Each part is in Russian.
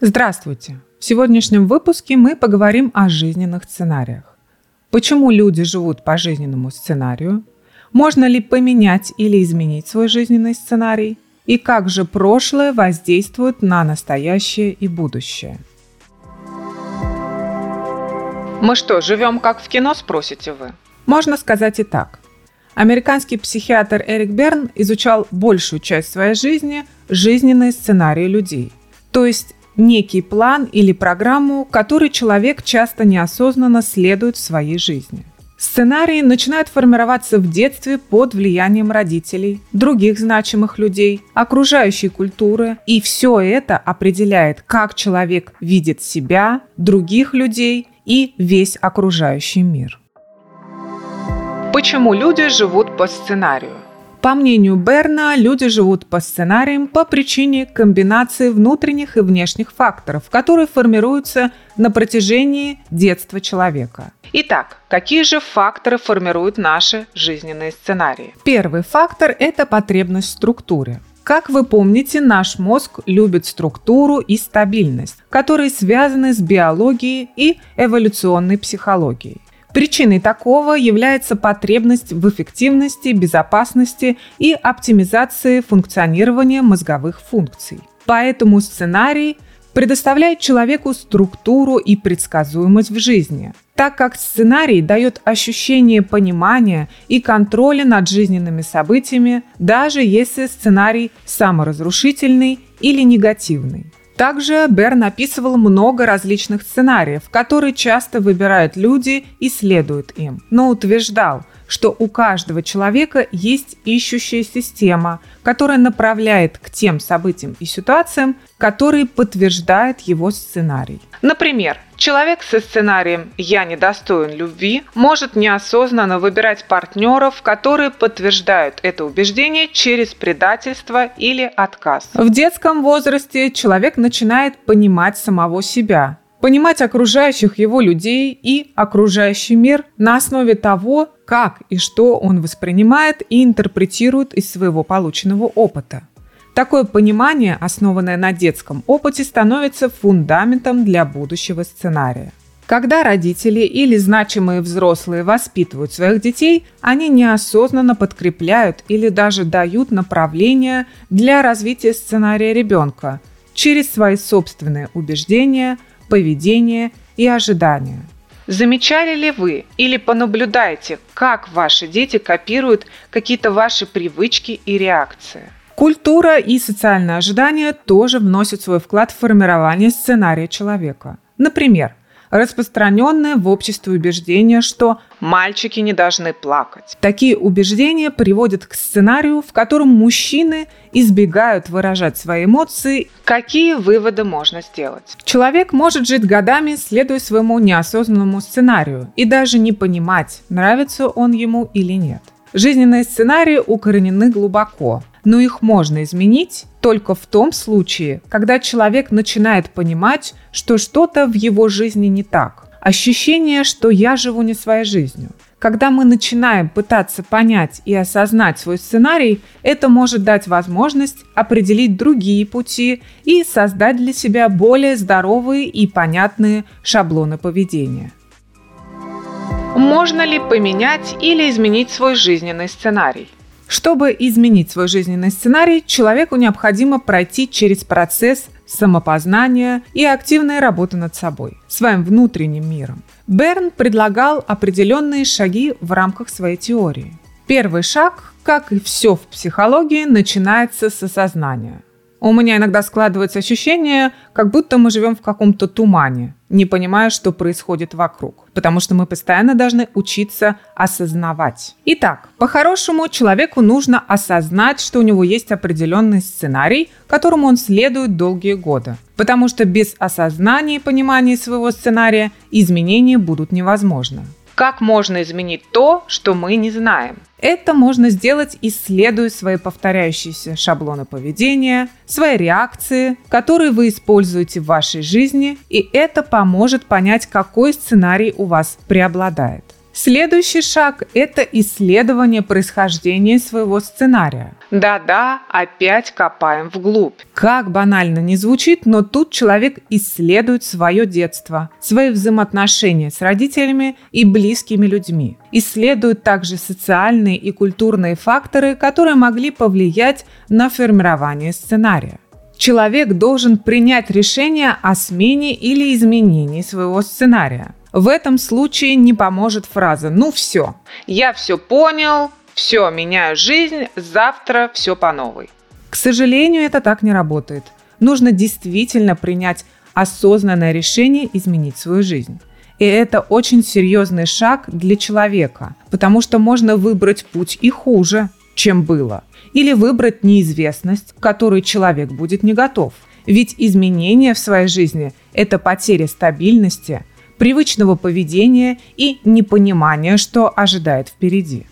Здравствуйте! В сегодняшнем выпуске мы поговорим о жизненных сценариях. Почему люди живут по жизненному сценарию? Можно ли поменять или изменить свой жизненный сценарий? И как же прошлое воздействует на настоящее и будущее? Мы что, живем как в кино, спросите вы? Можно сказать и так. Американский психиатр Эрик Берн изучал большую часть своей жизни жизненные сценарии людей. То есть некий план или программу, который человек часто неосознанно следует в своей жизни. Сценарии начинают формироваться в детстве под влиянием родителей, других значимых людей, окружающей культуры, и все это определяет, как человек видит себя, других людей и весь окружающий мир. Почему люди живут по сценарию? По мнению Берна, люди живут по сценариям по причине комбинации внутренних и внешних факторов, которые формируются на протяжении детства человека. Итак, какие же факторы формируют наши жизненные сценарии? Первый фактор – это потребность в структуре. Как вы помните, наш мозг любит структуру и стабильность, которые связаны с биологией и эволюционной психологией. Причиной такого является потребность в эффективности, безопасности и оптимизации функционирования мозговых функций. Поэтому сценарий предоставляет человеку структуру и предсказуемость в жизни, так как сценарий дает ощущение понимания и контроля над жизненными событиями, даже если сценарий саморазрушительный или негативный. Также Берн описывал много различных сценариев, которые часто выбирают люди и следуют им, но утверждал, что у каждого человека есть ищущая система, которая направляет к тем событиям и ситуациям, которые подтверждают его сценарий. Например, человек со сценарием «я недостоин любви» может неосознанно выбирать партнеров, которые подтверждают это убеждение через предательство или отказ. В детском возрасте человек начинает понимать самого себя, понимать окружающих его людей и окружающий мир на основе того, как и что он воспринимает и интерпретирует из своего полученного опыта. Такое понимание, основанное на детском опыте, становится фундаментом для будущего сценария. Когда родители или значимые взрослые воспитывают своих детей, они неосознанно подкрепляют или даже дают направление для развития сценария ребенка через свои собственные убеждения, поведение и ожидания. Замечали ли вы или понаблюдаете, как ваши дети копируют какие-то ваши привычки и реакции? Культура и социальные ожидания тоже вносят свой вклад в формирование сценария человека. Например, распространенное в обществе убеждение, что мальчики не должны плакать. Такие убеждения приводят к сценарию, в котором мужчины избегают выражать свои эмоции. Какие выводы можно сделать? Человек может жить годами, следуя своему неосознанному сценарию, и даже не понимать, нравится он ему или нет. Жизненные сценарии укоренены глубоко, но их можно изменить только в том случае, когда человек начинает понимать, что что-то в его жизни не так. Ощущение, что я живу не своей жизнью. Когда мы начинаем пытаться понять и осознать свой сценарий, это может дать возможность определить другие пути и создать для себя более здоровые и понятные шаблоны поведения. Можно ли поменять или изменить свой жизненный сценарий? Чтобы изменить свой жизненный сценарий, человеку необходимо пройти через процесс самопознания и активной работы над собой, своим внутренним миром. Берн предлагал определенные шаги в рамках своей теории. Первый шаг, как и все в психологии, начинается с осознания. У меня иногда складывается ощущение, как будто мы живем в каком-то тумане, не понимая, что происходит вокруг, потому что мы постоянно должны учиться осознавать. Итак, по-хорошему человеку нужно осознать, что у него есть определенный сценарий, которому он следует долгие годы, потому что без осознания и понимания своего сценария изменения будут невозможны. Как можно изменить то, что мы не знаем? Это можно сделать, исследуя свои повторяющиеся шаблоны поведения, свои реакции, которые вы используете в вашей жизни, и это поможет понять, какой сценарий у вас преобладает. Следующий шаг – это исследование происхождения своего сценария. Да-да, опять копаем вглубь. Как банально не звучит, но тут человек исследует свое детство, свои взаимоотношения с родителями и близкими людьми. Исследует также социальные и культурные факторы, которые могли повлиять на формирование сценария. Человек должен принять решение о смене или изменении своего сценария. В этом случае не поможет фраза «ну все, я все понял, все, меняю жизнь, завтра все по новой». К сожалению, это так не работает. Нужно действительно принять осознанное решение изменить свою жизнь. И это очень серьезный шаг для человека, потому что можно выбрать путь и хуже, чем было, или выбрать неизвестность, к которой человек будет не готов. Ведь изменения в своей жизни – это потеря стабильности – привычного поведения и непонимания, что ожидает впереди.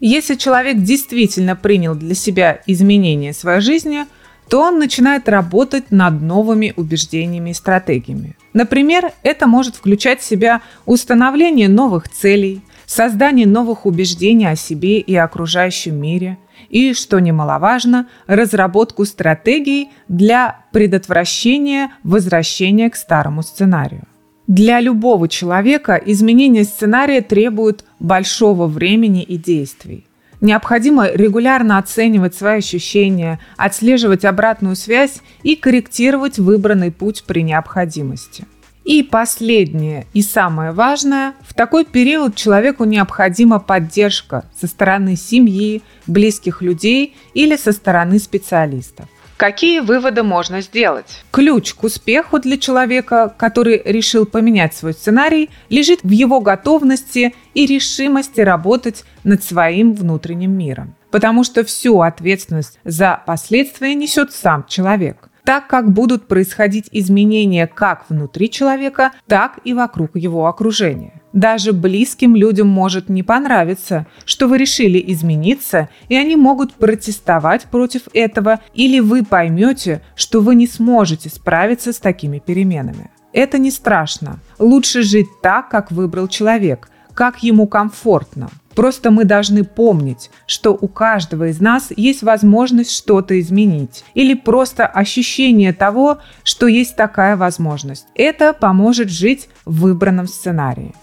Если человек действительно принял для себя изменения своей жизни, то он начинает работать над новыми убеждениями и стратегиями. Например, это может включать в себя установление новых целей, создание новых убеждений о себе и окружающем мире и, что немаловажно, разработку стратегий для предотвращения возвращения к старому сценарию. Для любого человека изменение сценария требует большого времени и действий. Необходимо регулярно оценивать свои ощущения, отслеживать обратную связь и корректировать выбранный путь при необходимости. И последнее и самое важное, в такой период человеку необходима поддержка со стороны семьи, близких людей или со стороны специалистов. Какие выводы можно сделать? Ключ к успеху для человека, который решил поменять свой сценарий, лежит в его готовности и решимости работать над своим внутренним миром. Потому что всю ответственность за последствия несет сам человек так как будут происходить изменения как внутри человека, так и вокруг его окружения. Даже близким людям может не понравиться, что вы решили измениться, и они могут протестовать против этого, или вы поймете, что вы не сможете справиться с такими переменами. Это не страшно. Лучше жить так, как выбрал человек, как ему комфортно. Просто мы должны помнить, что у каждого из нас есть возможность что-то изменить или просто ощущение того, что есть такая возможность. Это поможет жить в выбранном сценарии.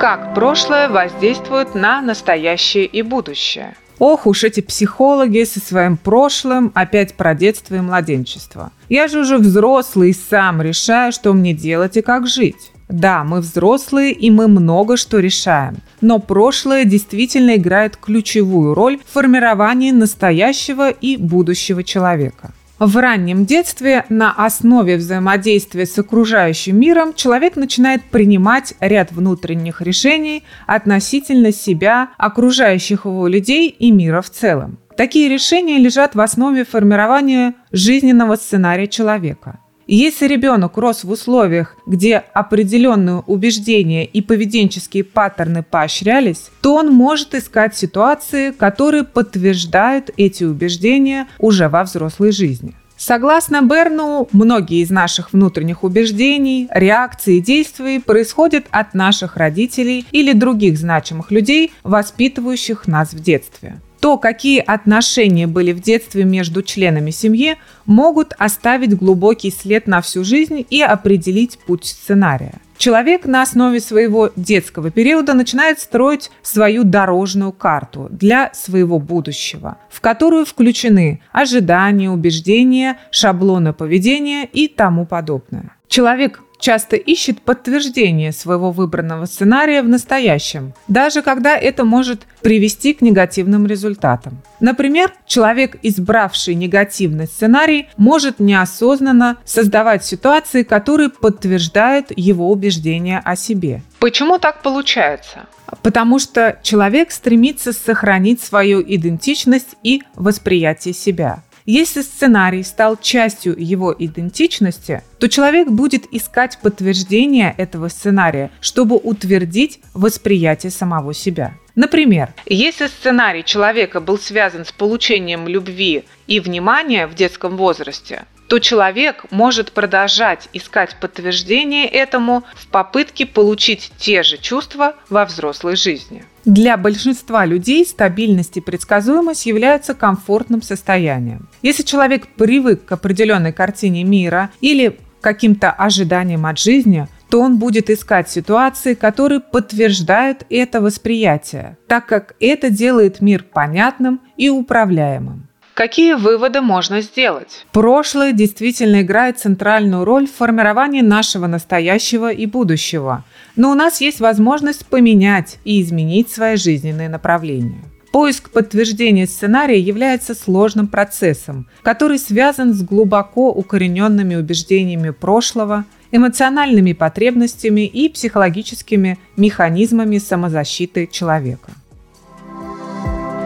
Как прошлое воздействует на настоящее и будущее? Ох уж эти психологи со своим прошлым, опять про детство и младенчество. Я же уже взрослый и сам решаю, что мне делать и как жить. Да, мы взрослые и мы много что решаем, но прошлое действительно играет ключевую роль в формировании настоящего и будущего человека. В раннем детстве на основе взаимодействия с окружающим миром человек начинает принимать ряд внутренних решений относительно себя, окружающих его людей и мира в целом. Такие решения лежат в основе формирования жизненного сценария человека. Если ребенок рос в условиях, где определенные убеждения и поведенческие паттерны поощрялись, то он может искать ситуации, которые подтверждают эти убеждения уже во взрослой жизни. Согласно Берну, многие из наших внутренних убеждений, реакций и действий происходят от наших родителей или других значимых людей, воспитывающих нас в детстве то, какие отношения были в детстве между членами семьи, могут оставить глубокий след на всю жизнь и определить путь сценария. Человек на основе своего детского периода начинает строить свою дорожную карту для своего будущего, в которую включены ожидания, убеждения, шаблоны поведения и тому подобное. Человек часто ищет подтверждение своего выбранного сценария в настоящем, даже когда это может привести к негативным результатам. Например, человек, избравший негативный сценарий, может неосознанно создавать ситуации, которые подтверждают его убеждения о себе. Почему так получается? Потому что человек стремится сохранить свою идентичность и восприятие себя. Если сценарий стал частью его идентичности, то человек будет искать подтверждение этого сценария, чтобы утвердить восприятие самого себя. Например, если сценарий человека был связан с получением любви и внимания в детском возрасте, то человек может продолжать искать подтверждение этому в попытке получить те же чувства во взрослой жизни. Для большинства людей стабильность и предсказуемость являются комфортным состоянием. Если человек привык к определенной картине мира или каким-то ожиданиям от жизни, то он будет искать ситуации, которые подтверждают это восприятие, так как это делает мир понятным и управляемым. Какие выводы можно сделать? Прошлое действительно играет центральную роль в формировании нашего настоящего и будущего, но у нас есть возможность поменять и изменить свои жизненные направления. Поиск подтверждения сценария является сложным процессом, который связан с глубоко укорененными убеждениями прошлого, эмоциональными потребностями и психологическими механизмами самозащиты человека.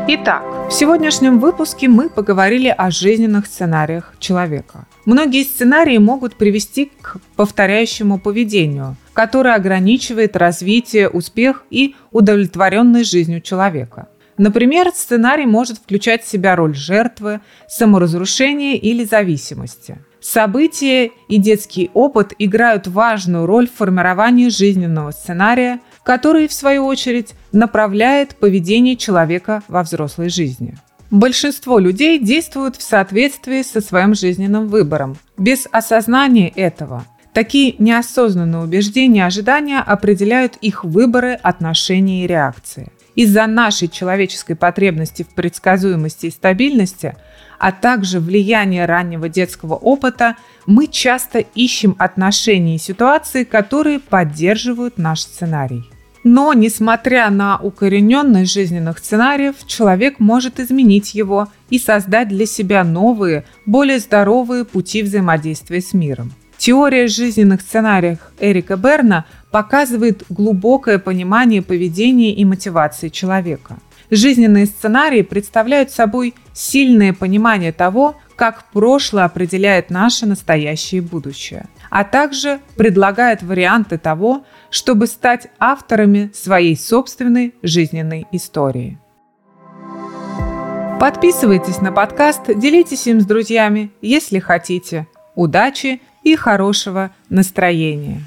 Итак, в сегодняшнем выпуске мы поговорили о жизненных сценариях человека. Многие сценарии могут привести к повторяющему поведению, которое ограничивает развитие, успех и удовлетворенность жизнью человека. Например, сценарий может включать в себя роль жертвы, саморазрушения или зависимости. События и детский опыт играют важную роль в формировании жизненного сценария – который, в свою очередь, направляет поведение человека во взрослой жизни. Большинство людей действуют в соответствии со своим жизненным выбором, без осознания этого. Такие неосознанные убеждения и ожидания определяют их выборы, отношения и реакции. Из-за нашей человеческой потребности в предсказуемости и стабильности, а также влияния раннего детского опыта, мы часто ищем отношения и ситуации, которые поддерживают наш сценарий. Но, несмотря на укорененность жизненных сценариев, человек может изменить его и создать для себя новые, более здоровые пути взаимодействия с миром. Теория жизненных сценариев Эрика Берна показывает глубокое понимание поведения и мотивации человека. Жизненные сценарии представляют собой сильное понимание того, как прошлое определяет наше настоящее и будущее, а также предлагает варианты того, чтобы стать авторами своей собственной жизненной истории. Подписывайтесь на подкаст, делитесь им с друзьями, если хотите. Удачи и хорошего настроения!